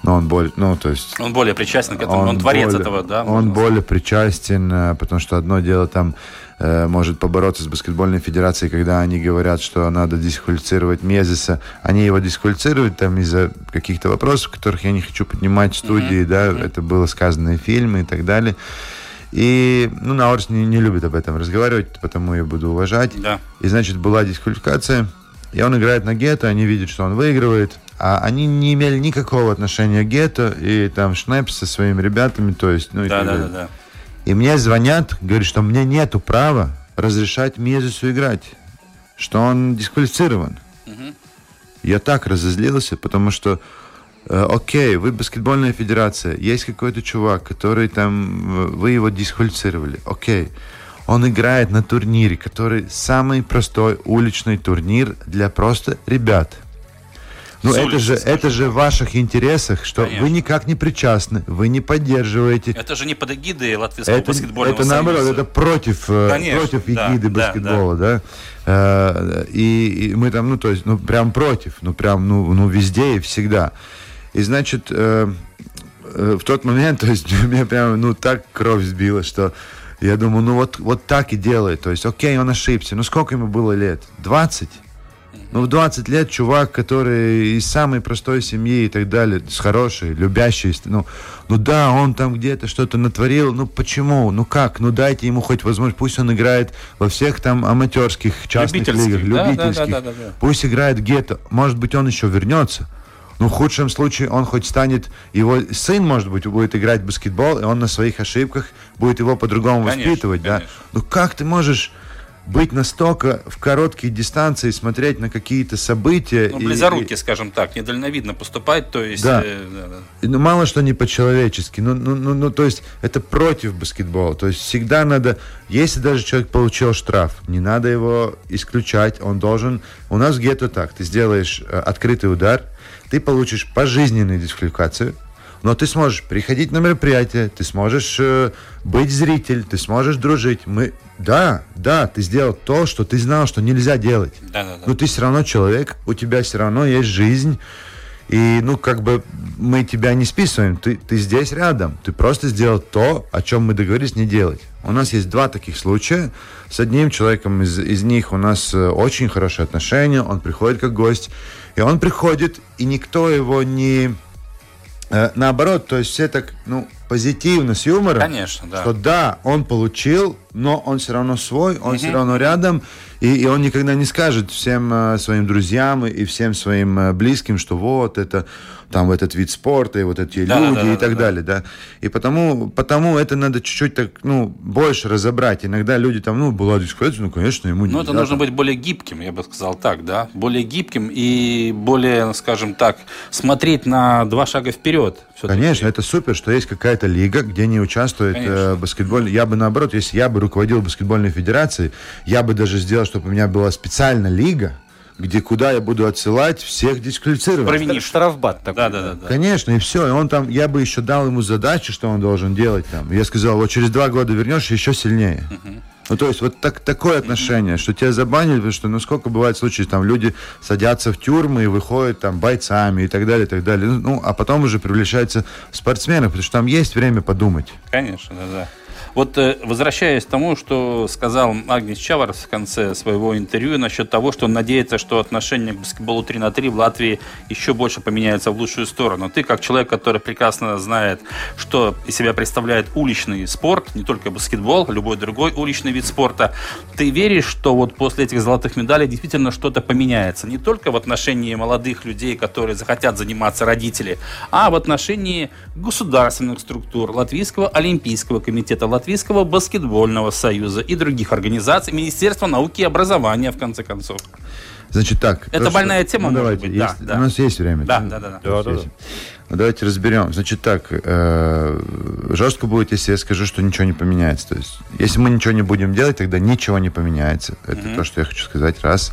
S4: но он более, ну, то есть...
S3: Он более причастен к этому, он, он творец
S4: более,
S3: этого, да?
S4: Он более причастен, э, потому что одно дело там Э, может побороться с баскетбольной федерацией, когда они говорят, что надо дисквалифицировать Мезиса. Они его дисквалифицируют там из-за каких-то вопросов, которых я не хочу поднимать в студии, mm-hmm. да, mm-hmm. это было сказано в фильмы и так далее. И, ну, Наурс не, не любит об этом разговаривать, потому я буду уважать.
S3: Да.
S4: И, значит, была дисквалификация, и он играет на гетто, они видят, что он выигрывает, а они не имели никакого отношения к гетто, и там Шнепс со своими ребятами, то есть, ну,
S3: да, да, да, да.
S4: И мне звонят, говорят, что мне нету права разрешать Мезису играть, что он дисквалифицирован. Угу. Я так разозлился, потому что, окей, вы баскетбольная федерация, есть какой-то чувак, который там, вы его дисквалифицировали, окей. Он играет на турнире, который самый простой уличный турнир для просто ребят – ну, это же, это же в ваших интересах, что Конечно. вы никак не причастны, вы не поддерживаете.
S3: Это же не под эгидой латвийского это, баскетбольного
S4: Это
S3: союза.
S4: наоборот, это против, э, Конечно, против эгиды да, баскетбола, да. да. Э, и, и мы там, ну, то есть, ну, прям против, ну, прям, ну, ну везде и всегда. И, значит, э, в тот момент, [laughs] то есть, меня прям, ну, так кровь сбила, что я думаю, ну, вот, вот так и делает. То есть, окей, он ошибся. Ну, сколько ему было лет? 20? Но в 20 лет чувак, который из самой простой семьи и так далее, с хорошей, любящей, ну, ну да, он там где-то что-то натворил, ну почему, ну как, ну дайте ему хоть возможность, пусть он играет во всех там аматерских частных лигах, любительских, да, да, да. пусть играет где-то, может быть он еще вернется. Ну, в худшем случае он хоть станет, его сын, может быть, будет играть в баскетбол, и он на своих ошибках будет его по-другому воспитывать, конечно. да. Ну, как ты можешь быть настолько в короткие дистанции, смотреть на какие-то события.
S3: Ну, близоруки, и, скажем так, недальновидно поступать, то есть...
S4: Да. Э, да, да. Ну, мало что не по-человечески. Ну, ну, ну, ну, то есть это против баскетбола. То есть всегда надо, если даже человек получил штраф, не надо его исключать, он должен... У нас где-то так, ты сделаешь э, открытый удар, ты получишь пожизненную дисквалификацию, но ты сможешь приходить на мероприятие, ты сможешь э, быть зритель, ты сможешь дружить. Мы, да, да, ты сделал то, что ты знал, что нельзя делать. Да, да, да. Но ты все равно человек, у тебя все равно есть жизнь. И, ну, как бы мы тебя не списываем, ты, ты здесь рядом. Ты просто сделал то, о чем мы договорились не делать. У нас есть два таких случая. С одним человеком из, из них у нас э, очень хорошие отношения, он приходит как гость, и он приходит, и никто его не Э, наоборот, то есть все так, ну, позитивно, с юмором.
S3: Конечно, да.
S4: Что да, он получил, но он все равно свой, он угу. все равно рядом, и, и он никогда не скажет всем э, своим друзьям и всем своим э, близким, что вот это там этот вид спорта и вот эти да, люди да, да, и так да, далее, да. И потому, потому это надо чуть-чуть так, ну, больше разобрать. Иногда люди там, ну, была дисквалификация, ну, конечно, ему не.
S3: Ну, это нужно быть более гибким, я бы сказал так, да, более гибким и более, скажем так, смотреть на два шага вперед.
S4: Конечно, это супер, что есть какая-то лига, где не участвует э, баскетбол. Я бы наоборот, если я бы руководил баскетбольной федерацией, я бы даже сделал, чтобы у меня была специальная лига, где куда я буду отсылать всех дисквалифицированных.
S1: Провинишь. Штрафбат такой. Да, да,
S4: да, Конечно, и все. И он там, я бы еще дал ему задачу, что он должен делать там. Я сказал, вот через два года вернешь еще сильнее. Ну, то есть, вот так, такое отношение, что тебя забанили, потому что, ну, сколько бывает случаев, там, люди садятся в тюрьмы и выходят, там, бойцами и так далее, и так далее. Ну, а потом уже привлекаются спортсмены, потому что там есть время подумать.
S3: Конечно, да, да. Вот э, возвращаясь к тому, что сказал Агнис Чаварс в конце своего интервью насчет того, что он надеется, что отношение к баскетболу 3 на 3 в Латвии еще больше поменяется в лучшую сторону. Ты, как человек, который прекрасно знает, что из себя представляет уличный спорт, не только баскетбол, любой другой уличный вид спорта, ты веришь, что вот после этих золотых медалей действительно что-то поменяется? Не только в отношении молодых людей, которые захотят заниматься родители, а в отношении государственных структур, Латвийского олимпийского комитета, Латвийского баскетбольного союза и других организаций, Министерства науки и образования, в конце концов.
S4: Значит так.
S3: Это то, больная что... тема,
S4: ну, давайте, быть. Есть, да, У нас есть время.
S3: Да, да, да. да, да, да, да.
S4: Ну, давайте разберем. Значит так, э, жестко будет, если я скажу, что ничего не поменяется. То есть, если мы ничего не будем делать, тогда ничего не поменяется. Это mm-hmm. то, что я хочу сказать. Раз.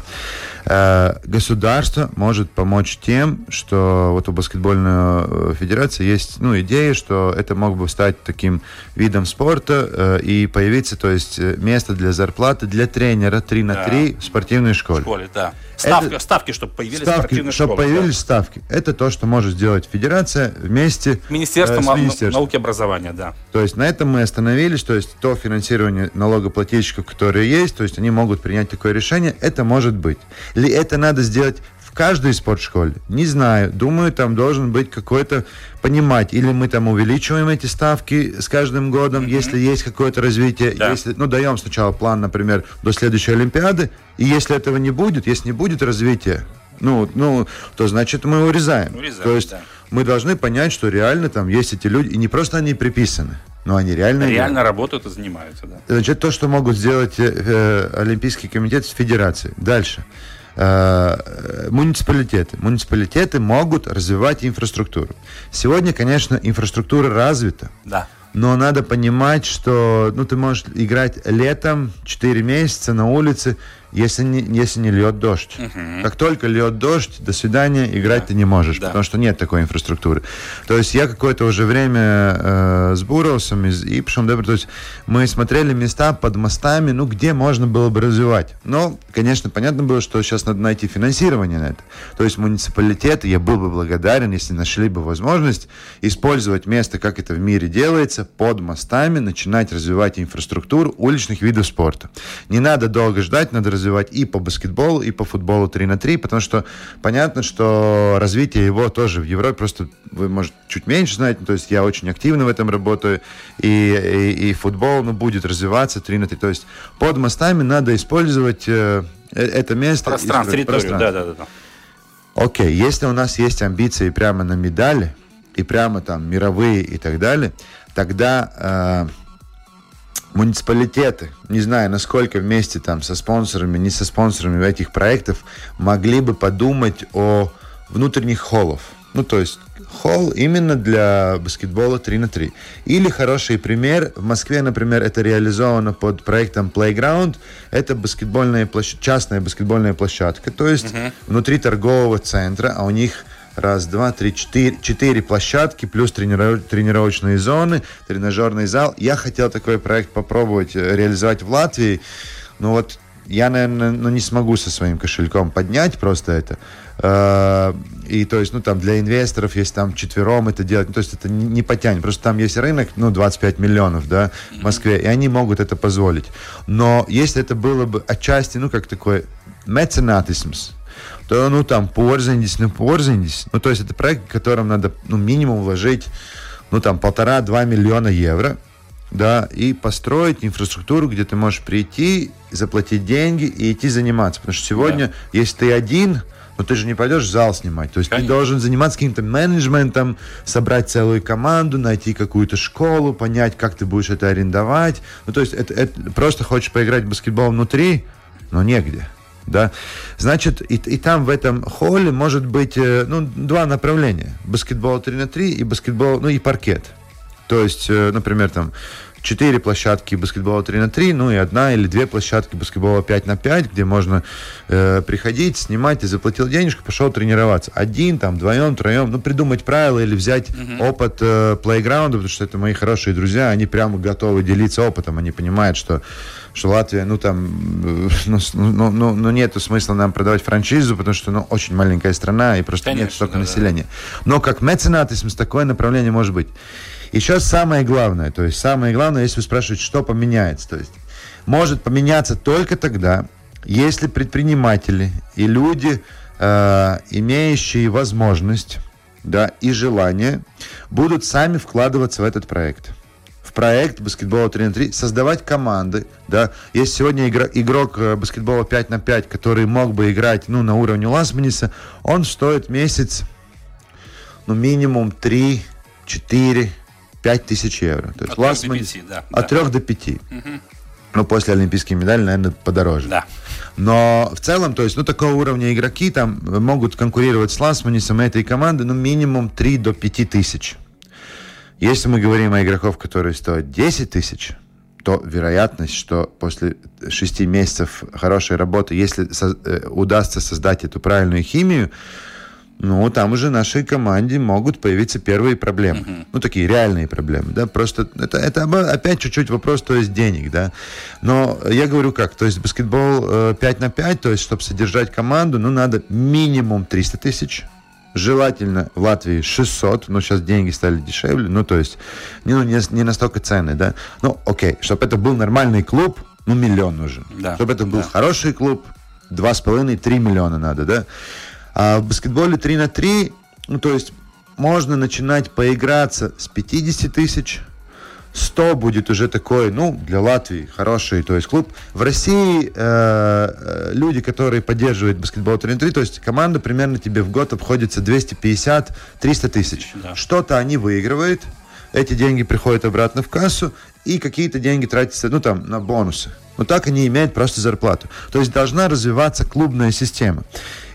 S4: Э, государство может помочь тем, что вот у баскетбольной э, федерации есть ну, идея, что это мог бы стать таким видом спорта э, и появиться, то есть место для зарплаты для тренера 3 на 3 да. в спортивной школе. В
S3: школе, да. Ставка, это, ставки, чтобы появились ставки,
S4: чтобы школы, появились да. ставки. Это то, что может сделать федерация вместе
S3: Министерство, э, с Министерством науки и образования, да.
S4: То есть на этом мы остановились, то есть то финансирование налогоплательщиков, которые есть, то есть они могут принять такое решение, это может быть. Ли это надо сделать каждой спортшколе? Не знаю. Думаю, там должен быть какой-то понимать. Или мы там увеличиваем эти ставки с каждым годом, mm-hmm. если есть какое-то развитие. Да. Если, ну, даем сначала план, например, до следующей Олимпиады. И если этого не будет, если не будет развития, ну, ну, то значит мы урезаем. урезаем то есть да. мы должны понять, что реально там есть эти люди, и не просто они приписаны, но они реально...
S3: Реально работают и занимаются, да.
S4: Значит, то, что могут сделать э, э Олимпийский комитет с федерацией. Дальше. Э, муниципалитеты. Муниципалитеты могут развивать инфраструктуру. Сегодня, конечно, инфраструктура развита.
S3: Да.
S4: Но надо понимать, что ну, ты можешь играть летом 4 месяца на улице, если не, если не льет дождь. Угу. Как только льет дождь, до свидания, играть да. ты не можешь, да. потому что нет такой инфраструктуры. То есть я какое-то уже время э, с Буросом и с Ипшем, да, то есть мы смотрели места под мостами, ну, где можно было бы развивать. Но, конечно, понятно было, что сейчас надо найти финансирование на это. То есть муниципалитеты, я был бы благодарен, если нашли бы возможность использовать место, как это в мире делается, под мостами, начинать развивать инфраструктуру уличных видов спорта. Не надо долго ждать, надо развивать развивать и по баскетболу, и по футболу 3 на 3, потому что понятно, что развитие его тоже в Европе, просто вы, может, чуть меньше знаете, то есть я очень активно в этом работаю, и, и, и футбол ну, будет развиваться 3 на 3. То есть под мостами надо использовать э, э это место.
S3: Пространство, территорию, да, да, да.
S4: Окей, если у нас есть амбиции прямо на медали, и прямо там мировые и так далее, тогда э, муниципалитеты, не знаю, насколько вместе там со спонсорами, не со спонсорами этих проектов, могли бы подумать о внутренних холлов. Ну, то есть холл именно для баскетбола 3 на 3. Или хороший пример, в Москве, например, это реализовано под проектом Playground. Это баскетбольная площадка, частная баскетбольная площадка, то есть uh-huh. внутри торгового центра, а у них раз, два, три, четыре, четыре площадки, плюс трениров, тренировочные зоны, тренажерный зал. Я хотел такой проект попробовать э, реализовать в Латвии, но вот я, наверное, ну, не смогу со своим кошельком поднять просто это. Э, и то есть, ну, там, для инвесторов, если там четвером это делать, ну, то есть это не потянет. Просто там есть рынок, ну, 25 миллионов, да, в Москве, и они могут это позволить. Но если это было бы отчасти, ну, как такой меценатизм, то, ну, там, порзанись, ну, порзанись. Ну, то есть это проект, в котором надо, ну, минимум вложить, ну, там, полтора-два миллиона евро, да, и построить инфраструктуру, где ты можешь прийти, заплатить деньги и идти заниматься. Потому что сегодня, да. если ты один, но ты же не пойдешь в зал снимать. То есть Конечно. ты должен заниматься каким-то менеджментом, собрать целую команду, найти какую-то школу, понять, как ты будешь это арендовать. Ну, то есть это, это просто хочешь поиграть в баскетбол внутри, но негде да, значит, и, и там в этом холле может быть, э, ну, два направления. Баскетбол 3 на 3 и баскетбол, ну, и паркет. То есть, э, например, там, четыре площадки баскетбола 3 на 3, ну и одна или две площадки баскетбола 5 на 5, где можно э, приходить, снимать, и заплатил денежку, пошел тренироваться. Один, там, вдвоем, троем, ну, придумать правила или взять uh-huh. опыт э, плейграунда, потому что это мои хорошие друзья, они прямо готовы делиться опытом, они понимают, что что Латвия, ну там, э, ну, ну, ну, ну нету смысла нам продавать франшизу, потому что, ну, очень маленькая страна и просто Конечно, нет столько да, населения. Но как меценатизм, такое направление может быть. И сейчас самое главное, то есть самое главное, если вы спрашиваете, что поменяется, то есть может поменяться только тогда, если предприниматели и люди, э, имеющие возможность да, и желание, будут сами вкладываться в этот проект проект баскетбола 3 на 3, создавать команды. Да. Есть сегодня игрок, игрок э, баскетбола 5 на 5, который мог бы играть ну, на уровне Ласманиса, он стоит месяц ну, минимум 3, 4, 5 тысяч евро. То есть от Ласман... 3 до 5, да. От да. 3 до 5. Угу. Ну, после олимпийской медали, наверное, подороже.
S3: Да.
S4: Но в целом, то есть, ну, такого уровня игроки там могут конкурировать с Ласманисом этой команды, ну, минимум 3 до 5 тысяч. Если мы говорим о игроков, которые стоят 10 тысяч, то вероятность, что после 6 месяцев хорошей работы, если со- э, удастся создать эту правильную химию, ну, там уже нашей команде могут появиться первые проблемы. Uh-huh. Ну, такие реальные проблемы, да, просто это, это опять чуть-чуть вопрос, то есть денег, да. Но я говорю как, то есть баскетбол э, 5 на 5, то есть чтобы содержать команду, ну, надо минимум 300 тысяч, желательно в Латвии 600, но сейчас деньги стали дешевле, ну, то есть ну, не, не настолько ценные, да. Ну, окей, чтобы это был нормальный клуб, ну, миллион нужен. Да. Чтобы это был да. хороший клуб, 2,5-3 миллиона надо, да. А в баскетболе 3 на 3, ну, то есть можно начинать поиграться с 50 тысяч, 100 будет уже такой, ну, для Латвии хороший, то есть клуб. В России э, э люди, которые поддерживают баскетбол 3 на 3, то есть команда примерно тебе в год обходится 250-300 тысяч. Да. Что-то они выигрывают, эти деньги приходят обратно в кассу, и какие-то деньги тратятся, ну, там, на бонусы. Но так они имеют просто зарплату. То есть должна развиваться клубная система.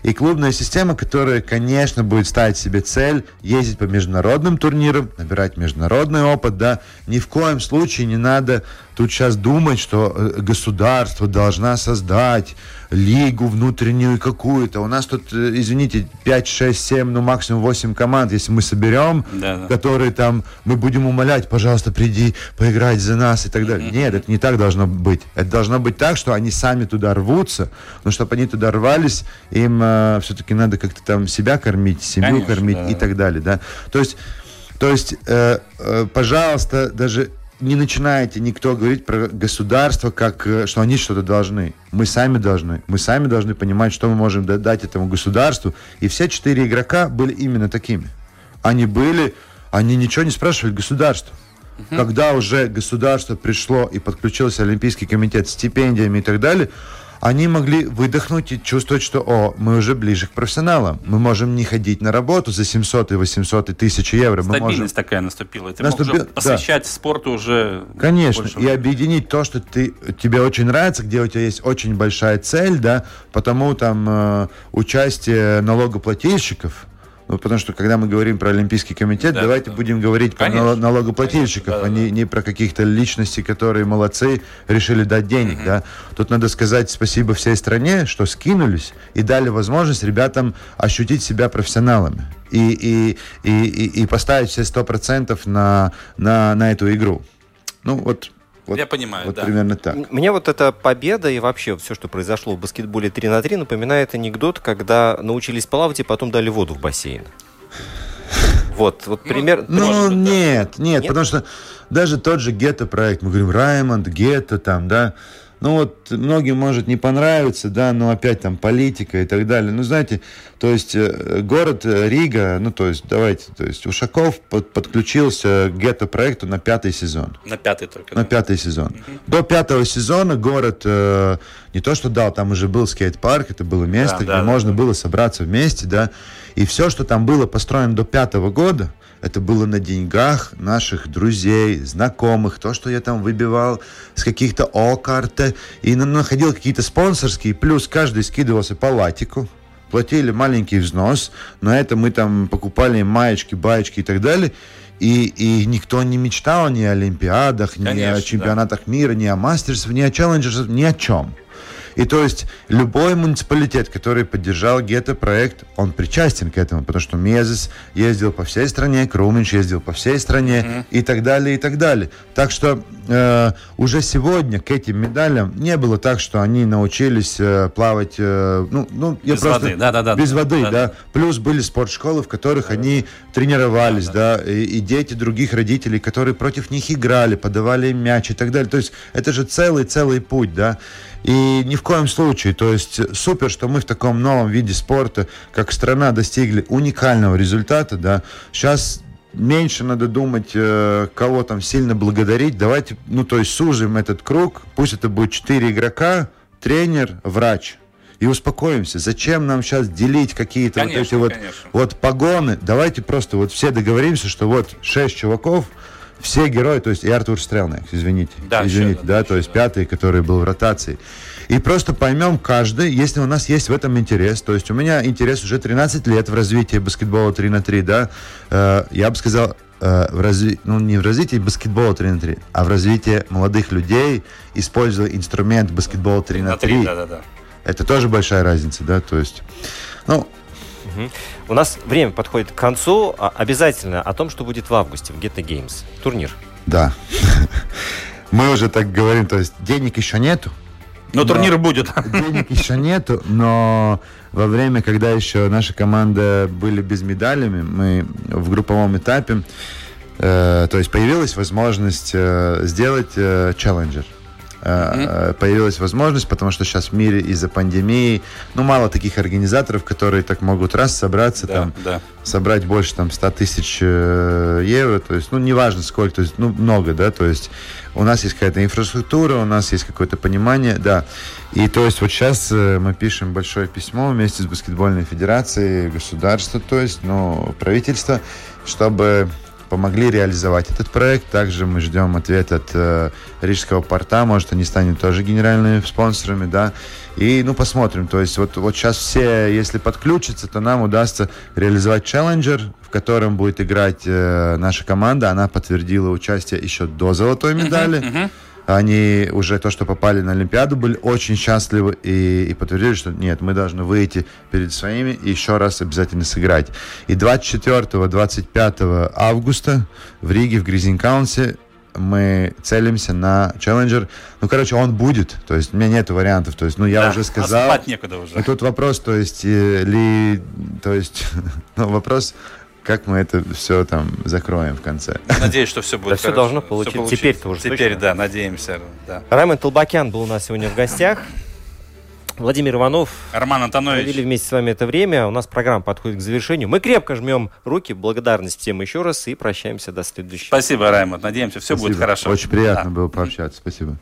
S4: И клубная система, которая, конечно, будет ставить себе цель ездить по международным турнирам, набирать международный опыт, да, ни в коем случае не надо тут сейчас думать, что э, государство должна создать лигу внутреннюю какую-то. У нас тут, э, извините, 5, 6, 7, ну максимум 8 команд, если мы соберем, да, да. которые там, мы будем умолять, пожалуйста, приди поиграть за нас и так далее. Mm-hmm. Нет, это не так должно быть. Это должно быть так, что они сами туда рвутся, но чтобы они туда рвались, им э, все-таки надо как-то там себя кормить, семью Конечно, кормить да. и так далее. Да? То есть, то есть э, э, пожалуйста, даже не начинайте никто говорить про государство, как э, что они что-то должны. Мы сами должны. Мы сами должны понимать, что мы можем дать этому государству. И все четыре игрока были именно такими. Они были, они ничего не спрашивали государство. Угу. Когда уже государство пришло и подключился Олимпийский комитет с стипендиями и так далее, они могли выдохнуть и чувствовать, что, о, мы уже ближе к профессионалам. Мы можем не ходить на работу за 700 и 800 и 1000 евро.
S3: Стабильность
S4: мы можем...
S3: такая наступила. Ты
S4: Наступи...
S3: мог уже посвящать да. спорту уже
S4: Конечно. И объединить то, что ты, тебе очень нравится, где у тебя есть очень большая цель, да, потому там э, участие налогоплательщиков, ну, потому что, когда мы говорим про Олимпийский комитет, да, давайте да. будем говорить Конечно. про налогоплательщиков, Конечно, да, а не, не про каких-то личностей, которые молодцы, решили дать денег. Угу. Да? Тут надо сказать спасибо всей стране, что скинулись и дали возможность ребятам ощутить себя профессионалами и, и, и, и, и поставить все сто процентов на, на, на эту игру. Ну, вот вот,
S3: Я понимаю,
S4: вот
S3: да.
S4: примерно так.
S1: Мне вот эта победа и вообще все, что произошло в баскетболе 3 на 3, напоминает анекдот, когда научились плавать и потом дали воду в бассейн. Вот, вот пример.
S4: Ну, ну нет, нет, нет, потому что даже тот же Гетто проект, мы говорим Раймонд, Гетто там, да, ну вот многим может не понравиться, да, но опять там политика и так далее. Ну, знаете, то есть э, город Рига, ну, то есть давайте, то есть Ушаков под, подключился к гетто-проекту на пятый сезон.
S3: На пятый только.
S4: На да? пятый сезон. Угу. До пятого сезона город э, не то что дал, там уже был скейт-парк, это было место, да, где да, можно да. было собраться вместе, да, и все, что там было построено до пятого года, это было на деньгах наших друзей, знакомых, то, что я там выбивал с каких-то О-карты, и находил какие-то спонсорские, плюс каждый скидывался по латику, платили маленький взнос, на это мы там покупали маечки, баечки и так далее, и, и никто не мечтал ни о Олимпиадах, Конечно, ни о чемпионатах да. мира, ни о мастерстве, ни о челленджерах, ни о чем. И то есть любой муниципалитет, который поддержал гетто-проект, он причастен к этому, потому что Мезис ездил по всей стране, Круминч ездил по всей стране mm-hmm. и так далее, и так далее. Так что э, уже сегодня к этим медалям не было так, что они научились э, плавать, э, ну, ну,
S3: я без просто... Воды, да, да, да.
S4: Без воды, да. да. Плюс были спортшколы, в которых да, они тренировались, да, да. да и, и дети других родителей, которые против них играли, подавали мяч и так далее. То есть это же целый-целый путь, да. И ни в коем случае, то есть супер, что мы в таком новом виде спорта, как страна, достигли уникального результата, да. Сейчас меньше надо думать, э, кого там сильно благодарить. Давайте, ну, то есть сужим этот круг. Пусть это будет четыре игрока, тренер, врач. И успокоимся. Зачем нам сейчас делить какие-то конечно, вот эти вот, вот погоны? Давайте просто вот все договоримся, что вот шесть чуваков – все герои, то есть и Артур Стрелник, извините, да, извините, еще, да, да, то есть да. пятый, который был в ротации. И просто поймем каждый, если у нас есть в этом интерес, то есть у меня интерес уже 13 лет в развитии баскетбола 3 на 3, да, э, я бы сказал, э, в разви... ну, не в развитии баскетбола 3 на 3, а в развитии молодых людей, используя инструмент баскетбола 3 на 3. 3 да, да, да. Это тоже большая разница, да, то есть, ну,
S1: Угу. У нас время подходит к концу. А, обязательно о том, что будет в августе в Ghetto Games. Турнир.
S4: Да. [laughs] Мы уже так говорим, то есть денег еще нету.
S3: Но, но турнир будет. [laughs]
S4: Денег еще нету, но во время, когда еще наша команда были без медалями, мы в групповом этапе, э, то есть появилась возможность э, сделать э, челленджер mm-hmm. появилась возможность, потому что сейчас в мире из-за пандемии, ну, мало таких организаторов, которые так могут раз собраться, да, там, да. собрать больше, там, 100 тысяч э, евро, то есть, ну, неважно сколько, то есть, ну, много, да, то есть у нас есть какая-то инфраструктура, у нас есть какое-то понимание, да. И то есть вот сейчас э, мы пишем большое письмо вместе с баскетбольной федерацией, государство, то есть, ну, правительство, чтобы помогли реализовать этот проект. Также мы ждем ответ от э, Рижского порта, может, они станут тоже генеральными спонсорами, да. И, ну, посмотрим. То есть вот, вот сейчас все, если подключатся, то нам удастся реализовать челленджер, в котором будет играть э, наша команда. Она подтвердила участие еще до золотой медали. Uh-huh, uh-huh. Они уже то, что попали на Олимпиаду, были очень счастливы и, и подтвердили, что нет, мы должны выйти перед своими и еще раз обязательно сыграть. И 24-25 августа в Риге, в Гризинкаунсе мы целимся на челленджер. Ну, короче, он будет. То есть у меня нет вариантов. То есть, ну, я да, уже сказал.
S3: некуда уже.
S4: И тут вопрос, то есть, э, ли, то есть, [laughs] ну, вопрос как мы это все там закроем в конце.
S3: Надеюсь, что все будет
S1: Да все
S3: хорошо.
S1: должно получиться.
S3: получится.
S1: Теперь-то уже
S3: Теперь,
S1: точно.
S3: да, надеемся. Да.
S1: Раймонд Толбакян был у нас сегодня в гостях. Владимир Иванов.
S3: Роман Антонович.
S1: Провели вместе с вами это время. У нас программа подходит к завершению. Мы крепко жмем руки. Благодарность всем еще раз и прощаемся до следующего.
S3: Спасибо, Раймонд. Надеемся, все будет
S4: Спасибо.
S3: хорошо.
S4: Очень приятно
S3: Да.
S4: было пообщаться. Спасибо.